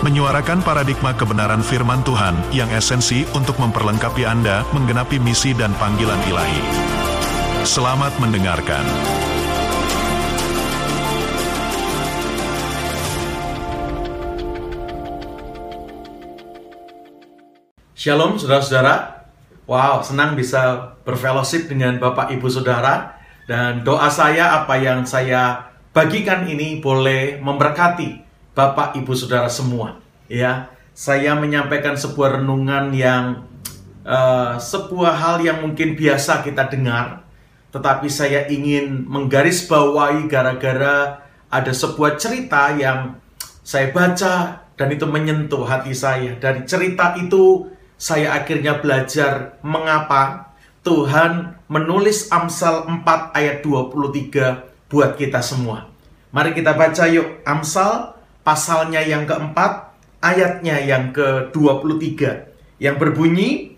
menyuarakan paradigma kebenaran firman Tuhan yang esensi untuk memperlengkapi Anda menggenapi misi dan panggilan ilahi. Selamat mendengarkan. Shalom saudara-saudara. Wow, senang bisa berfellowship dengan Bapak Ibu Saudara dan doa saya apa yang saya bagikan ini boleh memberkati Bapak, Ibu, Saudara semua. Ya, saya menyampaikan sebuah renungan yang uh, sebuah hal yang mungkin biasa kita dengar, tetapi saya ingin menggarisbawahi gara-gara ada sebuah cerita yang saya baca dan itu menyentuh hati saya. Dari cerita itu saya akhirnya belajar mengapa Tuhan menulis Amsal 4 ayat 23 buat kita semua. Mari kita baca yuk Amsal pasalnya yang keempat, ayatnya yang ke-23 yang berbunyi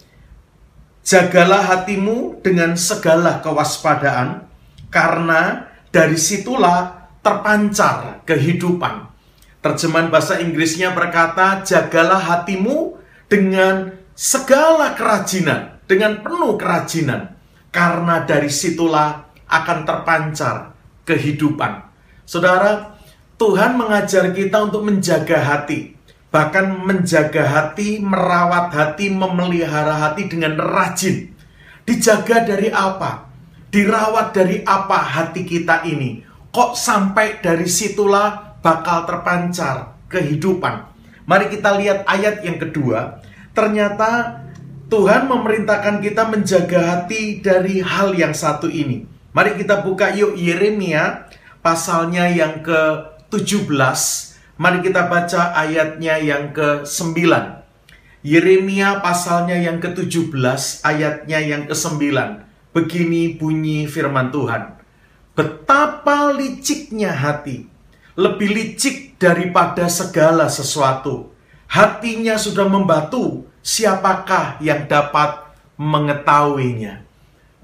Jagalah hatimu dengan segala kewaspadaan karena dari situlah terpancar kehidupan. Terjemahan bahasa Inggrisnya berkata, "Jagalah hatimu dengan segala kerajinan, dengan penuh kerajinan, karena dari situlah akan terpancar kehidupan." Saudara, Tuhan mengajar kita untuk menjaga hati. Bahkan menjaga hati, merawat hati, memelihara hati dengan rajin. Dijaga dari apa? Dirawat dari apa hati kita ini? Kok sampai dari situlah bakal terpancar kehidupan? Mari kita lihat ayat yang kedua. Ternyata Tuhan memerintahkan kita menjaga hati dari hal yang satu ini. Mari kita buka yuk Yeremia pasalnya yang ke 17. Mari kita baca ayatnya yang ke-9. Yeremia pasalnya yang ke-17, ayatnya yang ke-9. Begini bunyi firman Tuhan. Betapa liciknya hati, lebih licik daripada segala sesuatu. Hatinya sudah membatu, siapakah yang dapat mengetahuinya?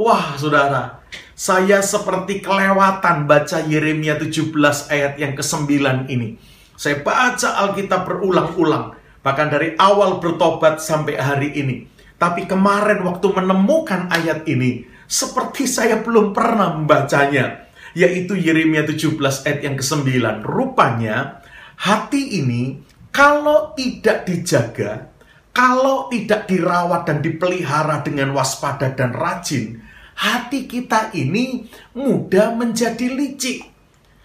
Wah, saudara, saya seperti kelewatan baca Yeremia 17 ayat yang ke-9 ini. Saya baca Alkitab berulang-ulang, bahkan dari awal bertobat sampai hari ini. Tapi kemarin waktu menemukan ayat ini, seperti saya belum pernah membacanya, yaitu Yeremia 17 ayat yang ke-9. Rupanya, hati ini kalau tidak dijaga, kalau tidak dirawat dan dipelihara dengan waspada dan rajin, hati kita ini mudah menjadi licik.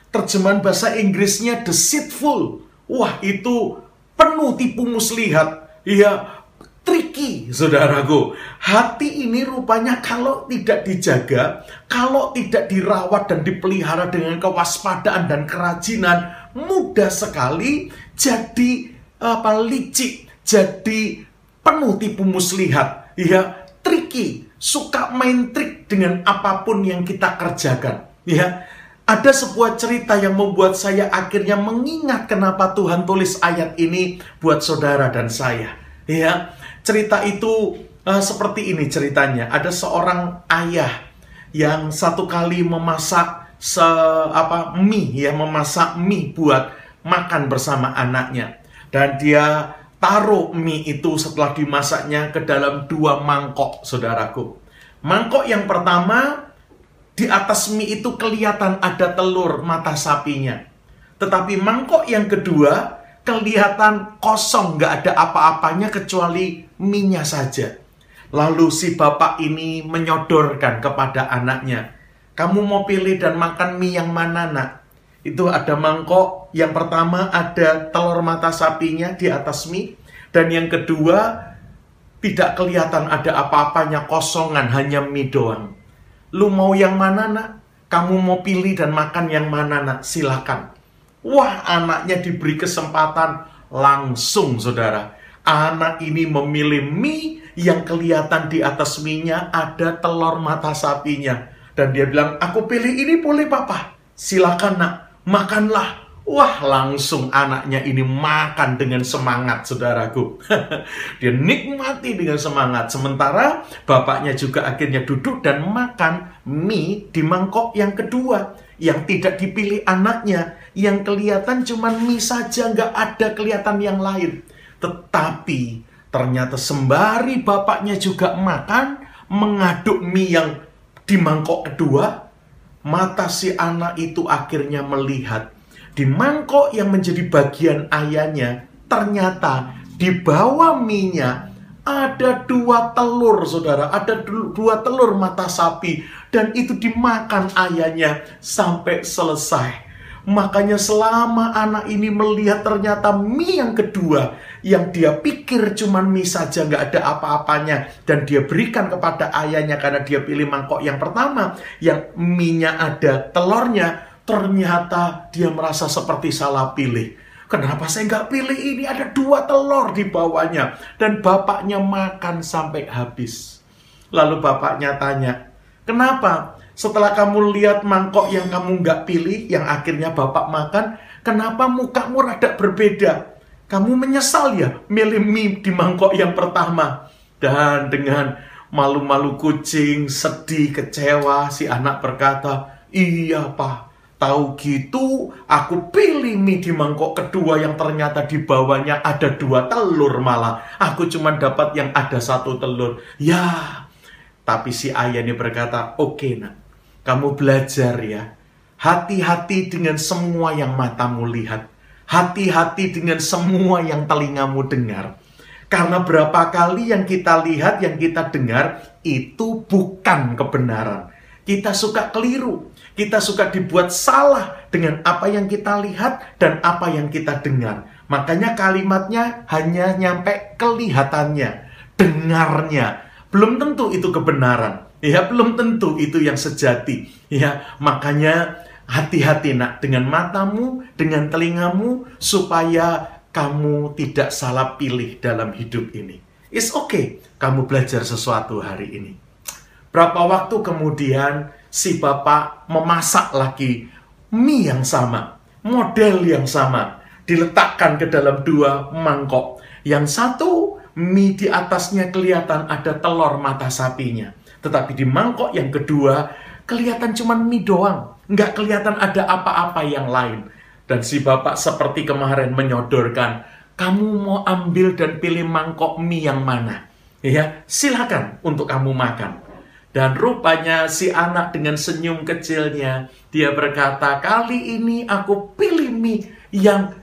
Terjemahan bahasa Inggrisnya deceitful. Wah, itu penuh tipu muslihat. Ya, tricky, saudaraku. Hati ini rupanya kalau tidak dijaga, kalau tidak dirawat dan dipelihara dengan kewaspadaan dan kerajinan, mudah sekali jadi apa licik, jadi penuh tipu muslihat. Ya, tricky, suka main trik dengan apa pun yang kita kerjakan. Ya, ada sebuah cerita yang membuat saya akhirnya mengingat kenapa Tuhan tulis ayat ini buat saudara dan saya. Ya, cerita itu uh, seperti ini ceritanya. Ada seorang ayah yang satu kali memasak se apa mie ya, memasak mie buat makan bersama anaknya. Dan dia taruh mie itu setelah dimasaknya ke dalam dua mangkok, saudaraku. Mangkok yang pertama, di atas mie itu kelihatan ada telur mata sapinya. Tetapi mangkok yang kedua, kelihatan kosong, nggak ada apa-apanya kecuali minyak saja. Lalu si bapak ini menyodorkan kepada anaknya, kamu mau pilih dan makan mie yang mana nak? Itu ada mangkok, yang pertama ada telur mata sapinya di atas mie, dan yang kedua tidak kelihatan ada apa-apanya kosongan, hanya mie doang. Lu mau yang mana nak? Kamu mau pilih dan makan yang mana nak? Silakan. Wah anaknya diberi kesempatan langsung saudara. Anak ini memilih mie yang kelihatan di atas mie-nya ada telur mata sapinya. Dan dia bilang, aku pilih ini boleh papa. Silakan nak, makanlah. Wah, langsung anaknya ini makan dengan semangat, saudaraku. Dia nikmati dengan semangat. Sementara bapaknya juga akhirnya duduk dan makan mie di mangkok yang kedua. Yang tidak dipilih anaknya. Yang kelihatan cuma mie saja, nggak ada kelihatan yang lain. Tetapi ternyata sembari bapaknya juga makan, mengaduk mie yang di mangkok kedua, mata si anak itu akhirnya melihat di mangkok yang menjadi bagian ayahnya, ternyata di bawah minyak ada dua telur, saudara. Ada dua telur mata sapi. Dan itu dimakan ayahnya sampai selesai. Makanya selama anak ini melihat ternyata mie yang kedua yang dia pikir cuma mie saja nggak ada apa-apanya dan dia berikan kepada ayahnya karena dia pilih mangkok yang pertama yang mie-nya ada telurnya ternyata dia merasa seperti salah pilih. Kenapa saya nggak pilih ini? Ada dua telur di bawahnya. Dan bapaknya makan sampai habis. Lalu bapaknya tanya, kenapa setelah kamu lihat mangkok yang kamu nggak pilih, yang akhirnya bapak makan, kenapa mukamu rada berbeda? Kamu menyesal ya milih mie di mangkok yang pertama. Dan dengan malu-malu kucing, sedih, kecewa, si anak berkata, iya pak, Tahu gitu, aku pilih mie di mangkok kedua yang ternyata di bawahnya ada dua telur malah. Aku cuma dapat yang ada satu telur. Ya, tapi si ayah ini berkata, oke okay, nak, kamu belajar ya. Hati-hati dengan semua yang matamu lihat. Hati-hati dengan semua yang telingamu dengar. Karena berapa kali yang kita lihat, yang kita dengar, itu bukan kebenaran. Kita suka keliru kita suka dibuat salah dengan apa yang kita lihat dan apa yang kita dengar. Makanya kalimatnya hanya nyampe kelihatannya, dengarnya. Belum tentu itu kebenaran. Ya, belum tentu itu yang sejati. Ya, makanya hati-hati nak dengan matamu, dengan telingamu supaya kamu tidak salah pilih dalam hidup ini. It's okay kamu belajar sesuatu hari ini. Berapa waktu kemudian si bapak memasak lagi mie yang sama, model yang sama, diletakkan ke dalam dua mangkok. Yang satu mie di atasnya kelihatan ada telur mata sapinya. Tetapi di mangkok yang kedua kelihatan cuma mie doang. Nggak kelihatan ada apa-apa yang lain. Dan si bapak seperti kemarin menyodorkan, kamu mau ambil dan pilih mangkok mie yang mana? Ya, silakan untuk kamu makan. Dan rupanya si anak dengan senyum kecilnya, dia berkata, kali ini aku pilih mie yang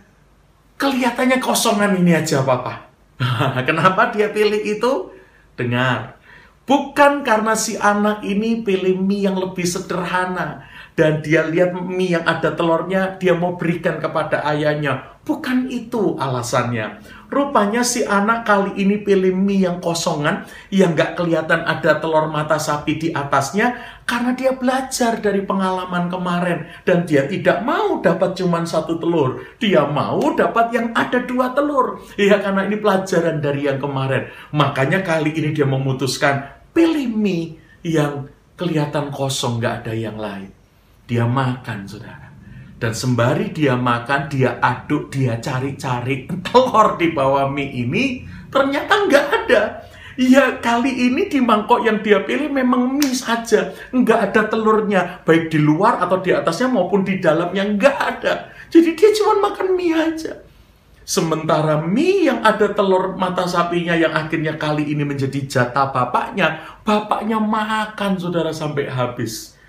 kelihatannya kosongan ini aja Papa. Kenapa dia pilih itu? Dengar, bukan karena si anak ini pilih mie yang lebih sederhana, dan dia lihat mie yang ada telurnya, dia mau berikan kepada ayahnya. Bukan itu alasannya. Rupanya si anak kali ini pilih mie yang kosongan, yang gak kelihatan ada telur mata sapi di atasnya, karena dia belajar dari pengalaman kemarin. Dan dia tidak mau dapat cuma satu telur. Dia mau dapat yang ada dua telur. Ya karena ini pelajaran dari yang kemarin. Makanya kali ini dia memutuskan pilih mie yang kelihatan kosong, gak ada yang lain. Dia makan, saudara. Dan sembari dia makan, dia aduk, dia cari-cari telur di bawah mie ini, ternyata nggak ada. Ya kali ini di mangkok yang dia pilih memang mie saja. Nggak ada telurnya. Baik di luar atau di atasnya maupun di dalamnya nggak ada. Jadi dia cuma makan mie aja. Sementara mie yang ada telur mata sapinya yang akhirnya kali ini menjadi jatah bapaknya, bapaknya makan saudara sampai habis.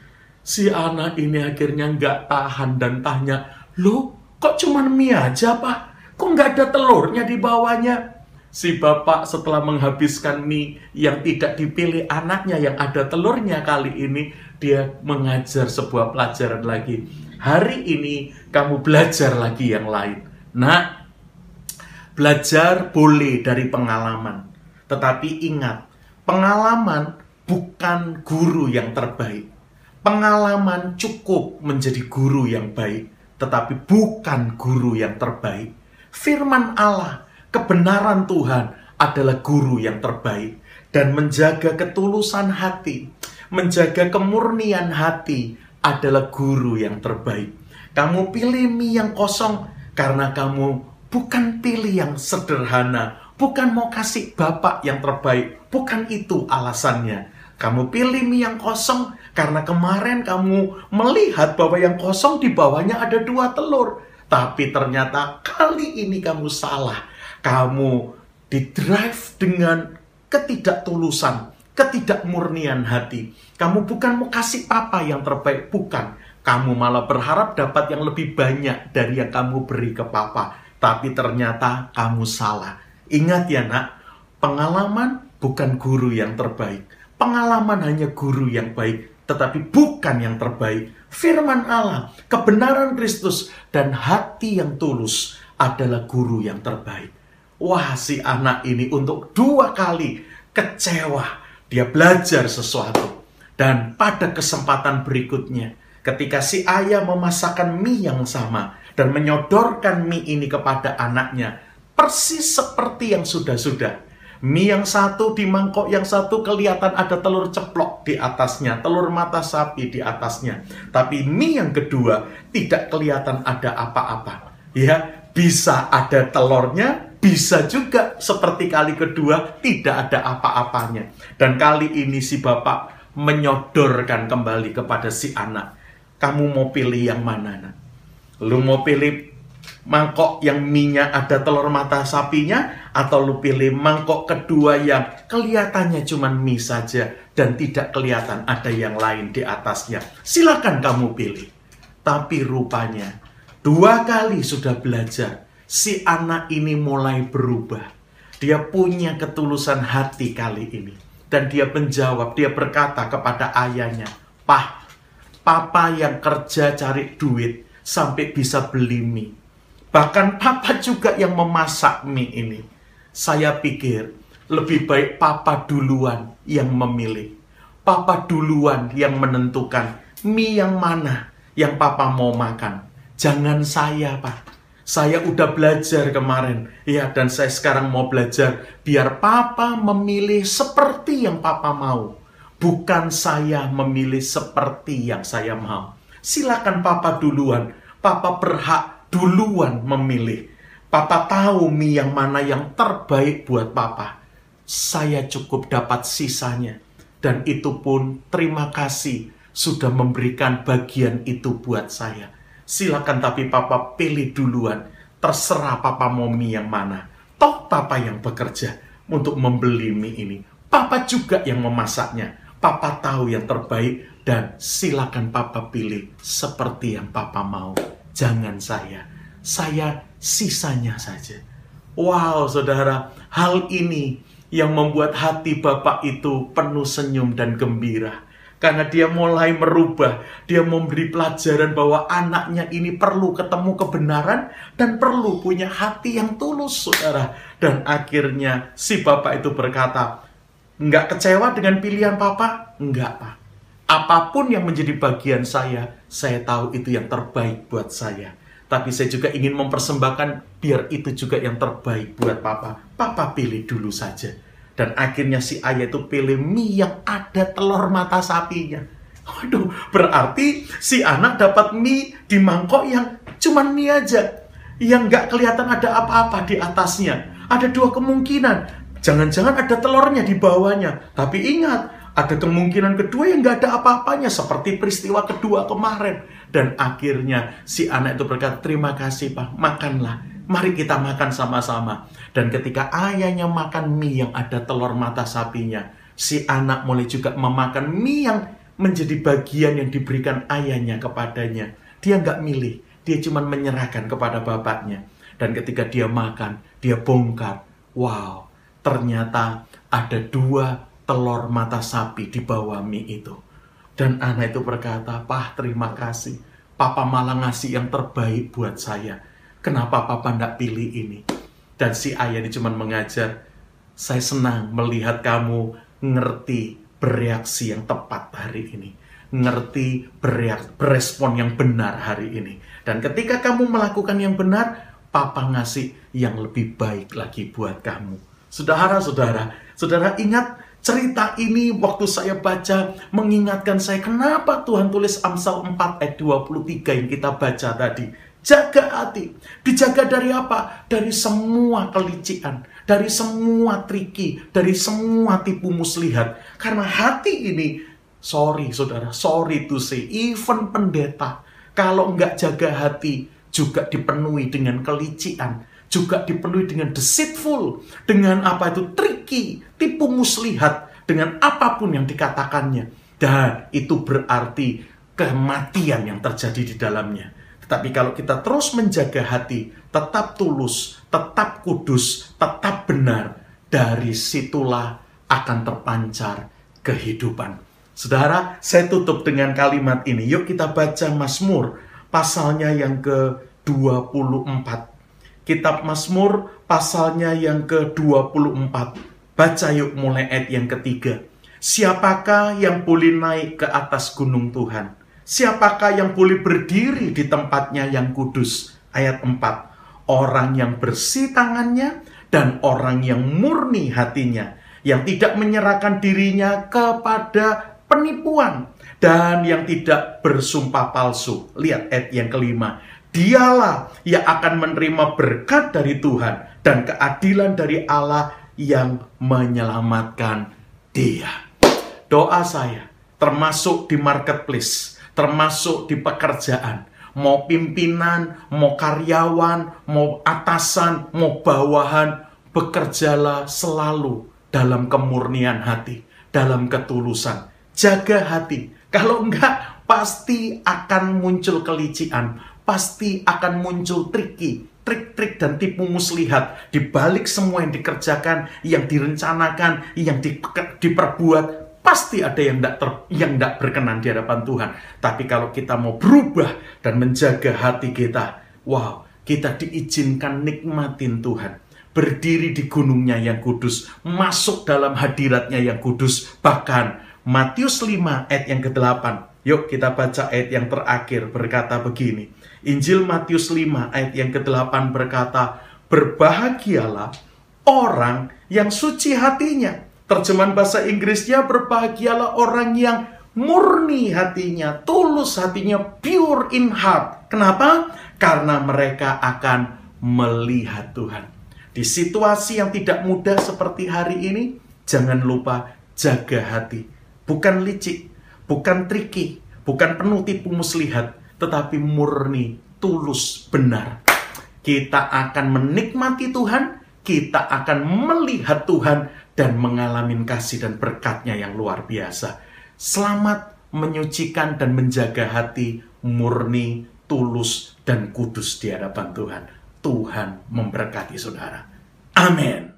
Si anak ini akhirnya nggak tahan dan tanya, Loh, kok cuma mie aja, Pak? Kok nggak ada telurnya di bawahnya? Si bapak setelah menghabiskan mie yang tidak dipilih anaknya yang ada telurnya kali ini, dia mengajar sebuah pelajaran lagi. Hari ini kamu belajar lagi yang lain. Nah, belajar boleh dari pengalaman. Tetapi ingat, pengalaman bukan guru yang terbaik Pengalaman cukup menjadi guru yang baik, tetapi bukan guru yang terbaik. Firman Allah kebenaran Tuhan adalah guru yang terbaik dan menjaga ketulusan hati, menjaga kemurnian hati adalah guru yang terbaik. Kamu pilih mie yang kosong karena kamu bukan pilih yang sederhana, bukan mau kasih bapak yang terbaik, bukan itu alasannya. Kamu pilih mie yang kosong karena kemarin kamu melihat bahwa yang kosong di bawahnya ada dua telur. Tapi ternyata kali ini kamu salah. Kamu didrive dengan ketidaktulusan, ketidakmurnian hati. Kamu bukan mau kasih papa yang terbaik, bukan. Kamu malah berharap dapat yang lebih banyak dari yang kamu beri ke papa. Tapi ternyata kamu salah. Ingat ya nak, pengalaman bukan guru yang terbaik. Pengalaman hanya guru yang baik, tetapi bukan yang terbaik. Firman Allah, kebenaran Kristus, dan hati yang tulus adalah guru yang terbaik. Wah, si anak ini untuk dua kali kecewa. Dia belajar sesuatu. Dan pada kesempatan berikutnya, ketika si ayah memasakkan mie yang sama dan menyodorkan mie ini kepada anaknya, persis seperti yang sudah-sudah. Mie yang satu di mangkok yang satu kelihatan ada telur ceplok di atasnya, telur mata sapi di atasnya. Tapi mie yang kedua tidak kelihatan ada apa-apa. Ya, bisa ada telurnya, bisa juga seperti kali kedua tidak ada apa-apanya. Dan kali ini si bapak menyodorkan kembali kepada si anak. Kamu mau pilih yang mana? Nak? Lu mau pilih mangkok yang minyak ada telur mata sapinya atau lu pilih mangkok kedua yang kelihatannya cuma mie saja dan tidak kelihatan ada yang lain di atasnya. Silakan kamu pilih. Tapi rupanya dua kali sudah belajar si anak ini mulai berubah. Dia punya ketulusan hati kali ini. Dan dia menjawab, dia berkata kepada ayahnya, Pah, papa yang kerja cari duit sampai bisa beli mie. Bahkan papa juga yang memasak mie ini. Saya pikir lebih baik papa duluan yang memilih. Papa duluan yang menentukan mie yang mana yang papa mau makan. Jangan saya, Pak. Saya udah belajar kemarin, ya, dan saya sekarang mau belajar biar Papa memilih seperti yang Papa mau, bukan saya memilih seperti yang saya mau. Silakan Papa duluan, Papa berhak duluan memilih. Papa tahu mie yang mana yang terbaik buat Papa. Saya cukup dapat sisanya, dan itu pun terima kasih sudah memberikan bagian itu buat saya Silakan tapi papa pilih duluan. Terserah papa mau mie yang mana. Toh papa yang bekerja untuk membeli mie ini. Papa juga yang memasaknya. Papa tahu yang terbaik dan silakan papa pilih seperti yang papa mau. Jangan saya. Saya sisanya saja. Wow, saudara, hal ini yang membuat hati bapak itu penuh senyum dan gembira karena dia mulai merubah, dia memberi pelajaran bahwa anaknya ini perlu ketemu kebenaran dan perlu punya hati yang tulus, saudara. Dan akhirnya si bapak itu berkata, Enggak kecewa dengan pilihan papa? Enggak, pak. Apa pun yang menjadi bagian saya, saya tahu itu yang terbaik buat saya. Tapi saya juga ingin mempersembahkan biar itu juga yang terbaik buat papa. Papa pilih dulu saja dan akhirnya si ayah itu pilih mie yang ada telur mata sapinya. Waduh, berarti si anak dapat mie di mangkok yang cuman mie aja. Yang nggak kelihatan ada apa-apa di atasnya. Ada dua kemungkinan. Jangan-jangan ada telurnya di bawahnya. Tapi ingat, ada kemungkinan kedua yang nggak ada apa-apanya. Seperti peristiwa kedua kemarin. Dan akhirnya si anak itu berkata, terima kasih pak, makanlah. Mari kita makan sama-sama. Dan ketika ayahnya makan mie yang ada telur mata sapinya, si anak mulai juga memakan mie yang menjadi bagian yang diberikan ayahnya kepadanya. Dia nggak milih, dia cuma menyerahkan kepada bapaknya. Dan ketika dia makan, dia bongkar. Wow, ternyata ada dua telur mata sapi di bawah mie itu. Dan anak itu berkata, Pah terima kasih. Papa malah ngasih yang terbaik buat saya. Kenapa papa nggak pilih ini? Dan si ayah ini cuma mengajar, saya senang melihat kamu ngerti bereaksi yang tepat hari ini. Ngerti bereak, berespon yang benar hari ini. Dan ketika kamu melakukan yang benar, Papa ngasih yang lebih baik lagi buat kamu. Saudara-saudara, saudara ingat cerita ini waktu saya baca mengingatkan saya kenapa Tuhan tulis Amsal 4 ayat 23 yang kita baca tadi. Jaga hati. Dijaga dari apa? Dari semua kelicikan, dari semua triki, dari semua tipu muslihat. Karena hati ini, sorry saudara, sorry to say, even pendeta, kalau nggak jaga hati, juga dipenuhi dengan kelicikan, juga dipenuhi dengan deceitful, dengan apa itu tricky, tipu muslihat, dengan apa pun yang dikatakannya. Dan itu berarti kematian yang terjadi di dalamnya. Tetapi kalau kita terus menjaga hati, tetap tulus, tetap kudus, tetap benar, dari situlah akan terpancar kehidupan. Saudara, saya tutup dengan kalimat ini. Yuk kita baca Mazmur pasalnya yang ke-24. Kitab Mazmur pasalnya yang ke-24. Baca yuk mulai ayat yang ketiga. Siapakah yang boleh naik ke atas gunung Tuhan? Siapakah yang boleh berdiri di tempatnya yang kudus? Ayat 4. Orang yang bersih tangannya dan orang yang murni hatinya, yang tidak menyerahkan dirinya kepada penipuan dan yang tidak bersumpah palsu. Lihat ayat yang kelima. Dialah yang akan menerima berkat dari Tuhan dan keadilan dari Allah yang menyelamatkan dia. Doa saya termasuk di marketplace termasuk di pekerjaan. Mau pimpinan, mau karyawan, mau atasan, mau bawahan, bekerjalah selalu dalam kemurnian hati, dalam ketulusan. Jaga hati. Kalau enggak, pasti akan muncul kelician, pasti akan muncul triki, trik-trik dan tipu muslihat di balik semua yang dikerjakan, yang direncanakan, yang di, diperbuat pasti ada yang tidak yang tidak berkenan di hadapan Tuhan. Tapi kalau kita mau berubah dan menjaga hati kita, wow, kita diizinkan nikmatin Tuhan. Berdiri di gunungnya yang kudus, masuk dalam hadiratnya yang kudus. Bahkan Matius 5 ayat yang ke-8. Yuk kita baca ayat yang terakhir berkata begini. Injil Matius 5 ayat yang ke-8 berkata, Berbahagialah orang yang suci hatinya, Terjemahan bahasa Inggrisnya berbahagialah orang yang murni hatinya, tulus hatinya, pure in heart. Kenapa? Karena mereka akan melihat Tuhan. Di situasi yang tidak mudah seperti hari ini, jangan lupa jaga hati. Bukan licik, bukan triki, bukan penuh tipu muslihat, tetapi murni, tulus, benar. Kita akan menikmati Tuhan, kita akan melihat Tuhan, dan mengalami kasih dan berkatnya yang luar biasa. Selamat menyucikan dan menjaga hati murni, tulus, dan kudus di hadapan Tuhan. Tuhan memberkati saudara. Amin.